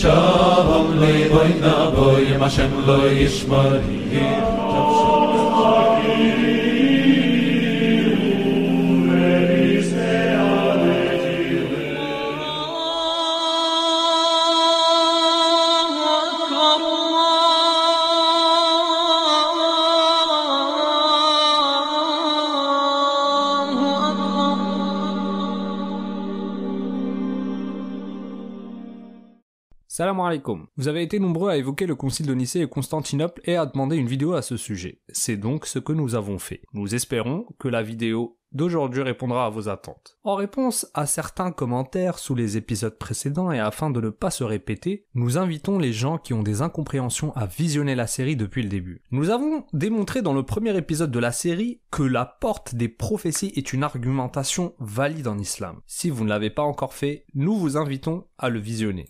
Shabam loy boy na boy, Yem Hashem loy yishmari. Shabam. Salam alaikum. Vous avez été nombreux à évoquer le concile de Nicée et Constantinople et à demander une vidéo à ce sujet. C'est donc ce que nous avons fait. Nous espérons que la vidéo d'aujourd'hui répondra à vos attentes. En réponse à certains commentaires sous les épisodes précédents et afin de ne pas se répéter, nous invitons les gens qui ont des incompréhensions à visionner la série depuis le début. Nous avons démontré dans le premier épisode de la série que la porte des prophéties est une argumentation valide en islam. Si vous ne l'avez pas encore fait, nous vous invitons à le visionner.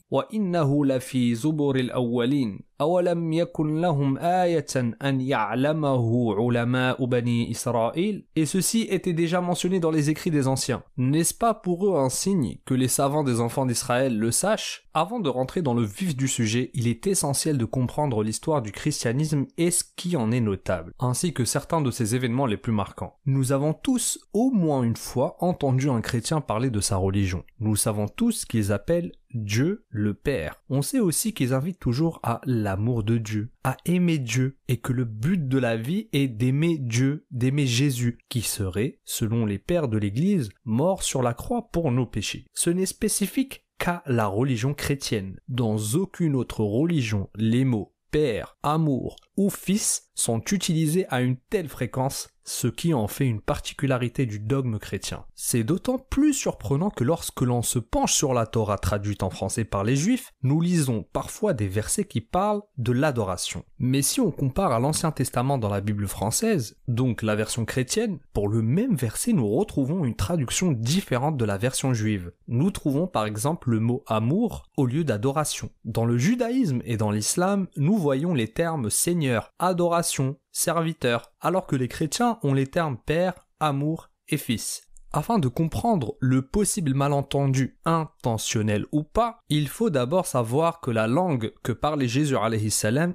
Et ceci était déjà mentionné dans les écrits des anciens. N'est-ce pas pour eux un signe que les savants des enfants d'Israël le sachent? Avant de rentrer dans le vif du sujet, il est essentiel de comprendre l'histoire du christianisme et ce qui en est notable, ainsi que certains de ses événements les plus marquants. Nous avons tous au moins une fois entendu un chrétien parler de sa religion. Nous savons tous qu'ils appellent Dieu le Père. On sait aussi qu'ils invitent toujours à l'amour de Dieu, à aimer Dieu, et que le but de la vie est d'aimer Dieu, d'aimer Jésus, qui serait, selon les pères de l'Église, mort sur la croix pour nos péchés. Ce n'est spécifique qu'à la religion chrétienne. Dans aucune autre religion, les mots Père, amour ou Fils sont utilisés à une telle fréquence ce qui en fait une particularité du dogme chrétien. C'est d'autant plus surprenant que lorsque l'on se penche sur la Torah traduite en français par les Juifs, nous lisons parfois des versets qui parlent de l'adoration. Mais si on compare à l'Ancien Testament dans la Bible française, donc la version chrétienne, pour le même verset nous retrouvons une traduction différente de la version juive. Nous trouvons par exemple le mot amour au lieu d'adoration. Dans le judaïsme et dans l'islam, nous voyons les termes Seigneur, adoration, serviteur, alors que les chrétiens ont les termes Père, amour et Fils. Afin de comprendre le possible malentendu intentionnel ou pas, il faut d'abord savoir que la langue que parlait Jésus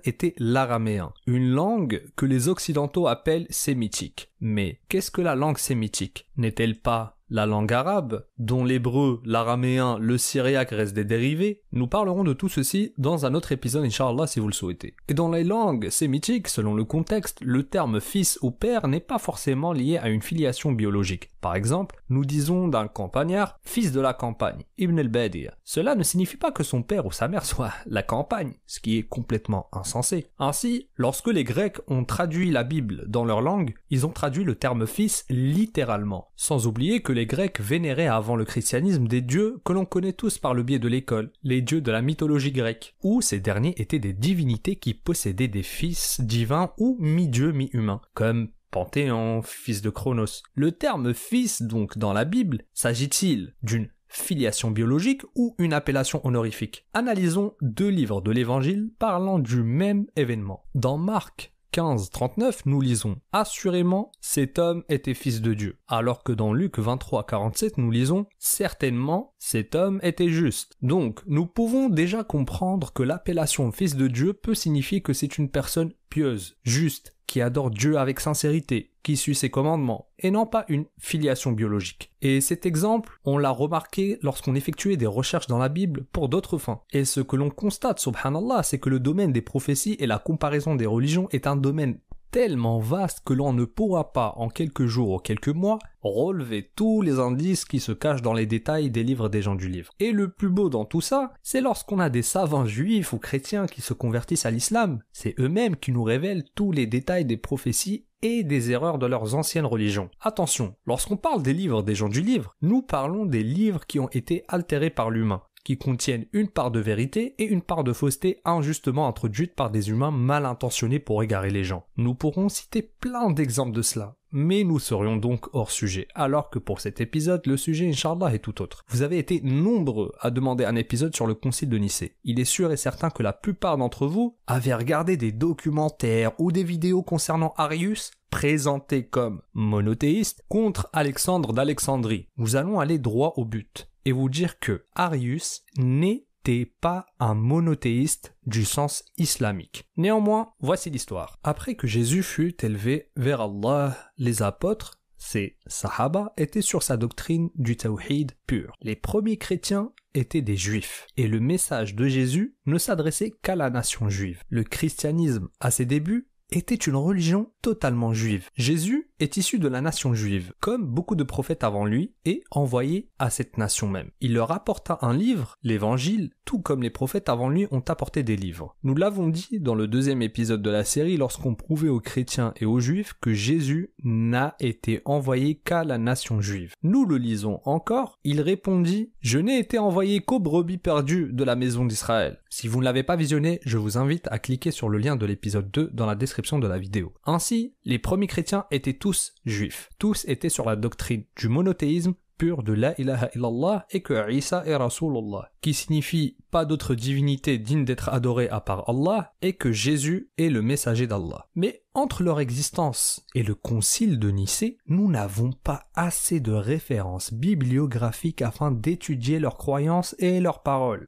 était l'araméen, une langue que les occidentaux appellent sémitique. Mais qu'est-ce que la langue sémitique? N'est-elle pas la langue arabe, dont l'hébreu, l'araméen, le syriaque restent des dérivés, nous parlerons de tout ceci dans un autre épisode, Inch'Allah, si vous le souhaitez. Et dans les langues sémitiques, selon le contexte, le terme fils ou père n'est pas forcément lié à une filiation biologique. Par exemple, nous disons d'un campagnard, fils de la campagne, Ibn el-Badir. Cela ne signifie pas que son père ou sa mère soit la campagne, ce qui est complètement insensé. Ainsi, lorsque les Grecs ont traduit la Bible dans leur langue, ils ont traduit le terme fils littéralement, sans oublier que les Grecs vénéraient avant le christianisme des dieux que l'on connaît tous par le biais de l'école, les dieux de la mythologie grecque, où ces derniers étaient des divinités qui possédaient des fils divins ou mi-dieux mi-humains, comme Panthéon, fils de Chronos. Le terme fils, donc, dans la Bible, s'agit-il d'une filiation biologique ou une appellation honorifique? Analysons deux livres de l'Évangile parlant du même événement. Dans Marc 15-39, nous lisons Assurément, cet homme était fils de Dieu. Alors que dans Luc 23-47, nous lisons Certainement, cet homme était juste. Donc, nous pouvons déjà comprendre que l'appellation fils de Dieu peut signifier que c'est une personne pieuse, juste, qui adore Dieu avec sincérité, qui suit ses commandements, et non pas une filiation biologique. Et cet exemple, on l'a remarqué lorsqu'on effectuait des recherches dans la Bible pour d'autres fins. Et ce que l'on constate, subhanallah, c'est que le domaine des prophéties et la comparaison des religions est un domaine tellement vaste que l'on ne pourra pas en quelques jours ou quelques mois relever tous les indices qui se cachent dans les détails des livres des gens du livre. Et le plus beau dans tout ça, c'est lorsqu'on a des savants juifs ou chrétiens qui se convertissent à l'islam, c'est eux-mêmes qui nous révèlent tous les détails des prophéties et des erreurs de leurs anciennes religions. Attention, lorsqu'on parle des livres des gens du livre, nous parlons des livres qui ont été altérés par l'humain qui contiennent une part de vérité et une part de fausseté injustement introduite par des humains mal intentionnés pour égarer les gens. Nous pourrons citer plein d'exemples de cela, mais nous serions donc hors sujet, alors que pour cet épisode, le sujet, Inch'Allah, est tout autre. Vous avez été nombreux à demander un épisode sur le concile de Nicée. Il est sûr et certain que la plupart d'entre vous avaient regardé des documentaires ou des vidéos concernant Arius présentés comme monothéiste contre Alexandre d'Alexandrie. Nous allons aller droit au but et vous dire que Arius n'était pas un monothéiste du sens islamique. Néanmoins, voici l'histoire. Après que Jésus fut élevé vers Allah, les apôtres, ces Sahaba, étaient sur sa doctrine du tawhid pur. Les premiers chrétiens étaient des juifs, et le message de Jésus ne s'adressait qu'à la nation juive. Le christianisme, à ses débuts, était une religion totalement juive. Jésus est issu de la nation juive, comme beaucoup de prophètes avant lui, et envoyé à cette nation même. Il leur apporta un livre, l'évangile, tout comme les prophètes avant lui ont apporté des livres. Nous l'avons dit dans le deuxième épisode de la série lorsqu'on prouvait aux chrétiens et aux juifs que Jésus n'a été envoyé qu'à la nation juive. Nous le lisons encore, il répondit Je n'ai été envoyé qu'aux brebis perdues de la maison d'Israël. Si vous ne l'avez pas visionné, je vous invite à cliquer sur le lien de l'épisode 2 dans la description de la vidéo. Ainsi, les premiers chrétiens étaient tous juifs. Tous étaient sur la doctrine du monothéisme pur de la ilaha illallah et que Isa est Rasulullah, qui signifie pas d'autre divinité digne d'être adorée à part Allah et que Jésus est le messager d'Allah. Mais entre leur existence et le concile de Nicée, nous n'avons pas assez de références bibliographiques afin d'étudier leurs croyances et leurs paroles.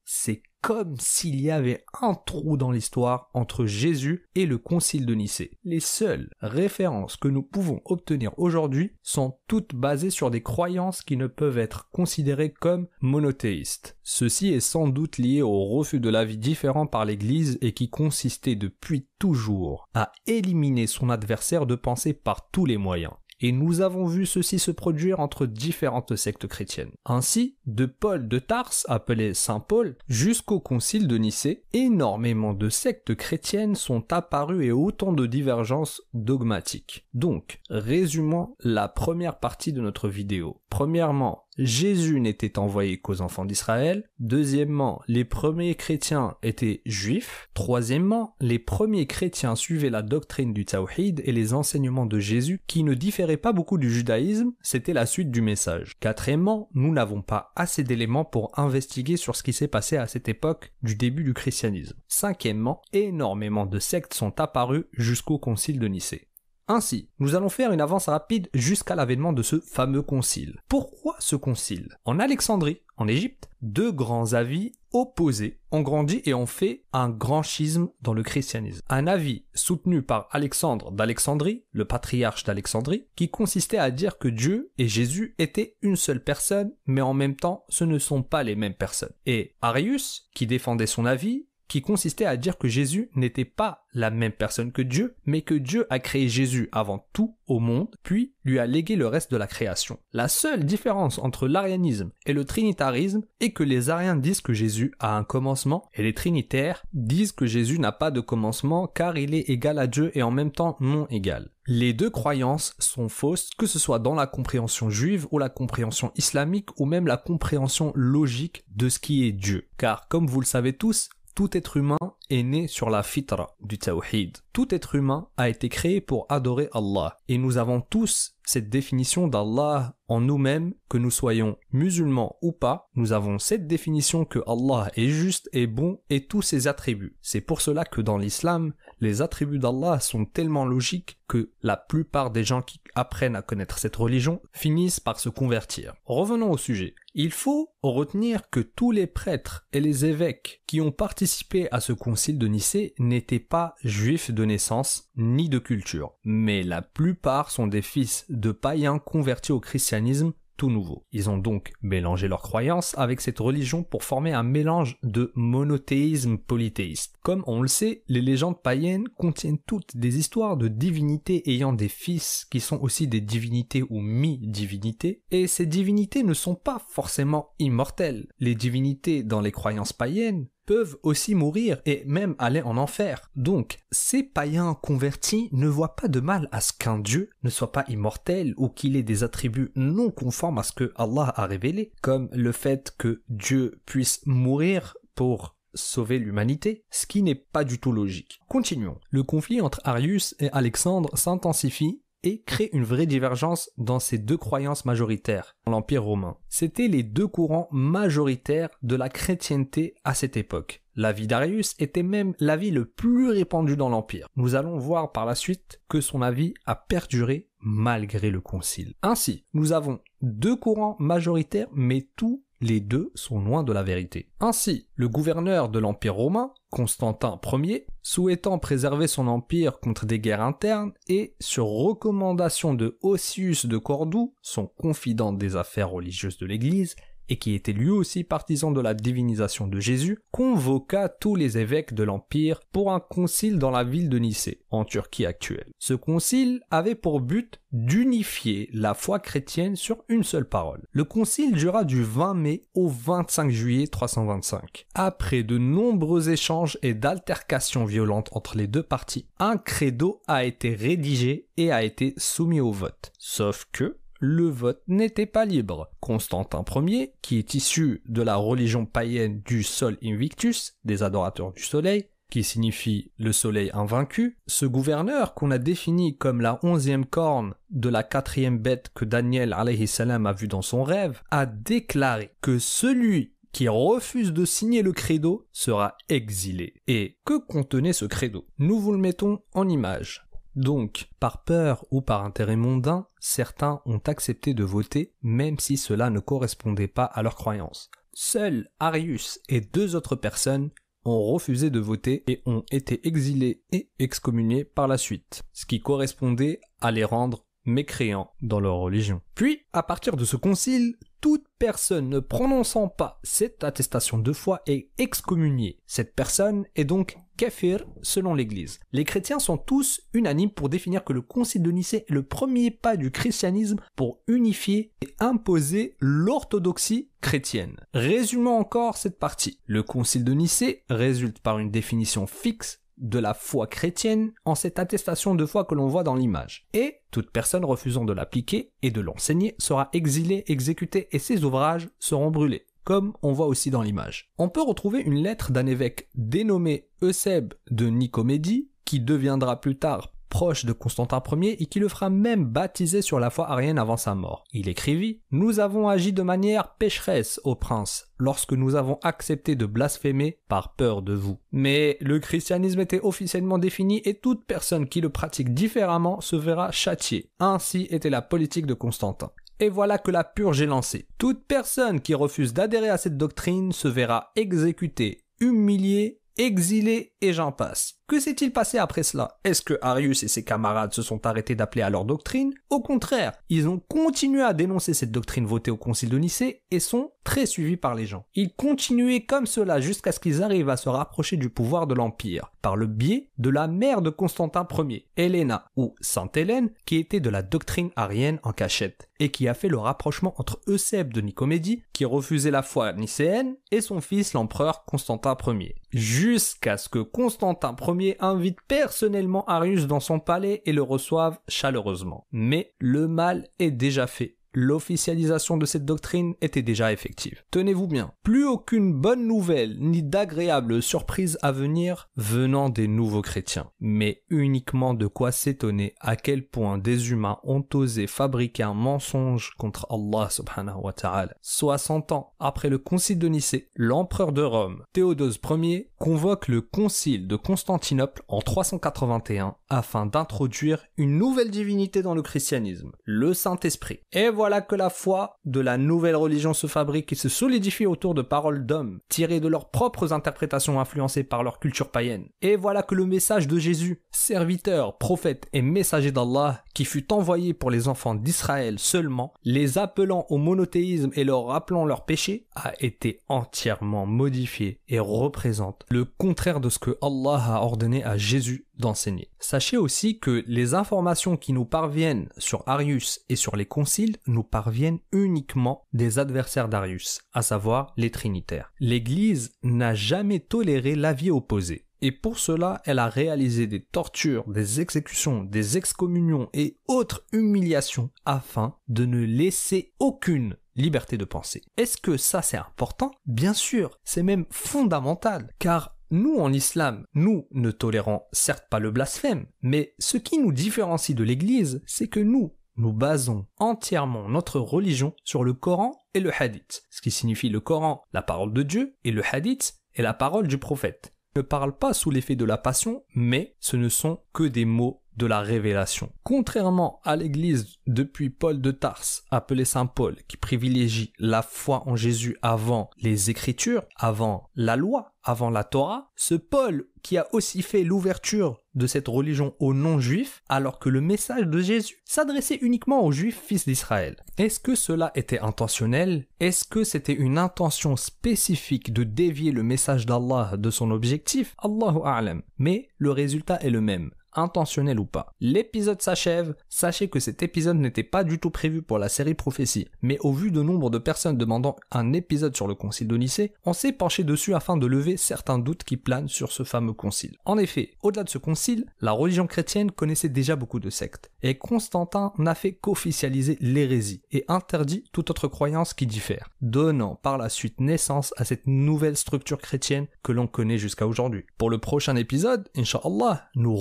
Comme s'il y avait un trou dans l'histoire entre Jésus et le concile de Nicée. Les seules références que nous pouvons obtenir aujourd'hui sont toutes basées sur des croyances qui ne peuvent être considérées comme monothéistes. Ceci est sans doute lié au refus de la vie différent par l'Église et qui consistait depuis toujours à éliminer son adversaire de pensée par tous les moyens et nous avons vu ceci se produire entre différentes sectes chrétiennes. Ainsi, de Paul de Tarse, appelé Saint Paul, jusqu'au concile de Nicée, énormément de sectes chrétiennes sont apparues et autant de divergences dogmatiques. Donc, résumons la première partie de notre vidéo. Premièrement, Jésus n'était envoyé qu'aux enfants d'Israël. Deuxièmement, les premiers chrétiens étaient juifs. Troisièmement, les premiers chrétiens suivaient la doctrine du Tawhid et les enseignements de Jésus qui ne différaient pas beaucoup du judaïsme, c'était la suite du message. Quatrièmement, nous n'avons pas assez d'éléments pour investiguer sur ce qui s'est passé à cette époque du début du christianisme. Cinquièmement, énormément de sectes sont apparues jusqu'au concile de Nicée. Ainsi, nous allons faire une avance rapide jusqu'à l'avènement de ce fameux concile. Pourquoi ce concile? En Alexandrie, en Égypte, deux grands avis opposés ont grandi et ont fait un grand schisme dans le christianisme. Un avis soutenu par Alexandre d'Alexandrie, le patriarche d'Alexandrie, qui consistait à dire que Dieu et Jésus étaient une seule personne, mais en même temps ce ne sont pas les mêmes personnes. Et Arius, qui défendait son avis, qui consistait à dire que Jésus n'était pas la même personne que Dieu, mais que Dieu a créé Jésus avant tout au monde, puis lui a légué le reste de la création. La seule différence entre l'arianisme et le trinitarisme est que les ariens disent que Jésus a un commencement et les trinitaires disent que Jésus n'a pas de commencement car il est égal à Dieu et en même temps non égal. Les deux croyances sont fausses, que ce soit dans la compréhension juive ou la compréhension islamique ou même la compréhension logique de ce qui est Dieu. Car comme vous le savez tous, tout être humain est né sur la fitra du tawhid. Tout être humain a été créé pour adorer Allah. Et nous avons tous cette définition d'Allah en nous-mêmes, que nous soyons musulmans ou pas, nous avons cette définition que Allah est juste et bon et tous ses attributs. C'est pour cela que dans l'islam, les attributs d'Allah sont tellement logiques que la plupart des gens qui apprennent à connaître cette religion finissent par se convertir. Revenons au sujet. Il faut retenir que tous les prêtres et les évêques qui ont participé à ce concile de Nicée n'étaient pas juifs de naissance ni de culture, mais la plupart sont des fils de païens convertis au christianisme nouveau. Ils ont donc mélangé leurs croyances avec cette religion pour former un mélange de monothéisme polythéiste. Comme on le sait, les légendes païennes contiennent toutes des histoires de divinités ayant des fils qui sont aussi des divinités ou mi-divinités, et ces divinités ne sont pas forcément immortelles. Les divinités dans les croyances païennes peuvent aussi mourir et même aller en enfer. Donc, ces païens convertis ne voient pas de mal à ce qu'un dieu ne soit pas immortel ou qu'il ait des attributs non conformes à ce que Allah a révélé, comme le fait que Dieu puisse mourir pour sauver l'humanité, ce qui n'est pas du tout logique. Continuons. Le conflit entre Arius et Alexandre s'intensifie et crée une vraie divergence dans ces deux croyances majoritaires dans l'Empire romain. C'étaient les deux courants majoritaires de la chrétienté à cette époque. L'avis d'Arius était même l'avis le plus répandu dans l'Empire. Nous allons voir par la suite que son avis a perduré malgré le concile. Ainsi, nous avons deux courants majoritaires, mais tous les deux sont loin de la vérité. Ainsi, le gouverneur de l'Empire romain, Constantin Ier, souhaitant préserver son empire contre des guerres internes et, sur recommandation de Ossius de Cordoue, son confident des affaires religieuses de l'Église, et qui était lui aussi partisan de la divinisation de Jésus, convoqua tous les évêques de l'Empire pour un concile dans la ville de Nicée, en Turquie actuelle. Ce concile avait pour but d'unifier la foi chrétienne sur une seule parole. Le concile dura du 20 mai au 25 juillet 325. Après de nombreux échanges et d'altercations violentes entre les deux parties, un credo a été rédigé et a été soumis au vote. Sauf que, le vote n'était pas libre. Constantin Ier, qui est issu de la religion païenne du Sol Invictus, des adorateurs du soleil, qui signifie le soleil invaincu, ce gouverneur qu'on a défini comme la onzième corne de la quatrième bête que Daniel salam a vu dans son rêve, a déclaré que celui qui refuse de signer le credo sera exilé. Et que contenait ce credo? Nous vous le mettons en image. Donc, par peur ou par intérêt mondain, certains ont accepté de voter même si cela ne correspondait pas à leurs croyances. Seuls Arius et deux autres personnes ont refusé de voter et ont été exilés et excommuniés par la suite, ce qui correspondait à les rendre mécréants dans leur religion. Puis, à partir de ce concile, toute personne ne prononçant pas cette attestation de foi est excommuniée. Cette personne est donc kafir selon l'Église. Les chrétiens sont tous unanimes pour définir que le concile de Nicée est le premier pas du christianisme pour unifier et imposer l'orthodoxie chrétienne. Résumons encore cette partie. Le concile de Nicée résulte par une définition fixe de la foi chrétienne en cette attestation de foi que l'on voit dans l'image. Et toute personne refusant de l'appliquer et de l'enseigner sera exilée, exécutée et ses ouvrages seront brûlés comme on voit aussi dans l'image. On peut retrouver une lettre d'un évêque dénommé Eusèbe de Nicomédie, qui deviendra plus tard proche de Constantin Ier et qui le fera même baptiser sur la foi arienne avant sa mort. Il écrivit Nous avons agi de manière pécheresse, ô prince, lorsque nous avons accepté de blasphémer par peur de vous. Mais le christianisme était officiellement défini et toute personne qui le pratique différemment se verra châtiée. Ainsi était la politique de Constantin. Et voilà que la purge est lancée. Toute personne qui refuse d'adhérer à cette doctrine se verra exécutée, humiliée exilé et j'en passe. Que s'est-il passé après cela? Est-ce que Arius et ses camarades se sont arrêtés d'appeler à leur doctrine? Au contraire, ils ont continué à dénoncer cette doctrine votée au concile de Nicée et sont très suivis par les gens. Ils continuaient comme cela jusqu'à ce qu'ils arrivent à se rapprocher du pouvoir de l'Empire par le biais de la mère de Constantin Ier, Helena ou Sainte Hélène, qui était de la doctrine arienne en cachette et qui a fait le rapprochement entre Eusèbe de Nicomédie, qui refusait la foi nicéenne, et son fils l'empereur Constantin Ier. Jusqu'à ce que Constantin Ier invite personnellement Arius dans son palais et le reçoive chaleureusement. Mais le mal est déjà fait l'officialisation de cette doctrine était déjà effective. Tenez-vous bien, plus aucune bonne nouvelle ni d'agréable surprise à venir venant des nouveaux chrétiens, mais uniquement de quoi s'étonner à quel point des humains ont osé fabriquer un mensonge contre Allah subhanahu wa ta'ala. 60 ans après le concile de Nicée, l'empereur de Rome, Théodose Ier, convoque le concile de Constantinople en 381 afin d'introduire une nouvelle divinité dans le christianisme, le Saint-Esprit. Et voilà que la foi de la nouvelle religion se fabrique et se solidifie autour de paroles d'hommes, tirées de leurs propres interprétations influencées par leur culture païenne. Et voilà que le message de Jésus, serviteur, prophète et messager d'Allah, qui fut envoyé pour les enfants d'Israël seulement, les appelant au monothéisme et leur rappelant leurs péchés, a été entièrement modifié et représente le contraire de ce que Allah a ordonné à Jésus d'enseigner. Sachez aussi que les informations qui nous parviennent sur Arius et sur les conciles nous parviennent uniquement des adversaires d'Arius, à savoir les trinitaires. L'Église n'a jamais toléré l'avis opposé. Et pour cela, elle a réalisé des tortures, des exécutions, des excommunions et autres humiliations afin de ne laisser aucune liberté de penser. Est-ce que ça c'est important? Bien sûr, c'est même fondamental, car nous, en islam, nous ne tolérons certes pas le blasphème, mais ce qui nous différencie de l'Église, c'est que nous, nous basons entièrement notre religion sur le Coran et le Hadith, ce qui signifie le Coran, la parole de Dieu, et le Hadith est la parole du prophète. ne parle pas sous l'effet de la passion, mais ce ne sont que des mots de la révélation. Contrairement à l'église depuis Paul de Tarse, appelé Saint Paul, qui privilégie la foi en Jésus avant les écritures, avant la loi, avant la Torah, ce Paul qui a aussi fait l'ouverture de cette religion aux non-juifs, alors que le message de Jésus s'adressait uniquement aux juifs fils d'Israël. Est-ce que cela était intentionnel? Est-ce que c'était une intention spécifique de dévier le message d'Allah de son objectif? Allahu a'lam. Mais le résultat est le même intentionnel ou pas. L'épisode s'achève, sachez que cet épisode n'était pas du tout prévu pour la série Prophétie, mais au vu de nombre de personnes demandant un épisode sur le concile de on s'est penché dessus afin de lever certains doutes qui planent sur ce fameux concile. En effet, au-delà de ce concile, la religion chrétienne connaissait déjà beaucoup de sectes, et Constantin n'a fait qu'officialiser l'hérésie et interdit toute autre croyance qui diffère, donnant par la suite naissance à cette nouvelle structure chrétienne que l'on connaît jusqu'à aujourd'hui. Pour le prochain épisode, Inch'Allah, nous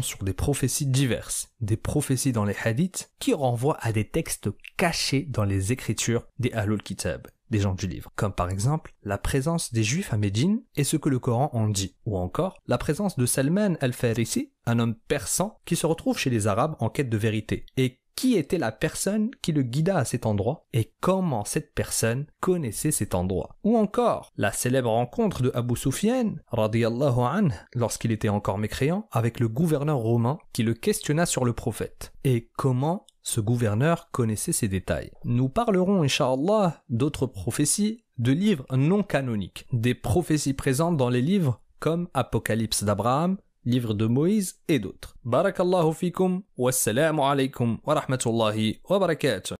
sur des prophéties diverses, des prophéties dans les hadiths qui renvoient à des textes cachés dans les écritures des Ahlul Kitab, des gens du livre, comme par exemple la présence des Juifs à Médine et ce que le Coran en dit, ou encore la présence de Salman al-Farisi, un homme persan qui se retrouve chez les Arabes en quête de vérité, et qui était la personne qui le guida à cet endroit et comment cette personne connaissait cet endroit. Ou encore, la célèbre rencontre de Abu Sufyan, radiallahu anh, lorsqu'il était encore mécréant, avec le gouverneur romain qui le questionna sur le prophète. Et comment ce gouverneur connaissait ces détails. Nous parlerons, inshallah, d'autres prophéties, de livres non canoniques, des prophéties présentes dans les livres comme Apocalypse d'Abraham, livre de Moïse et d'autres. Barakallahu fikum, wassalamu alaikum wa rahmatullahi wa barakatuh.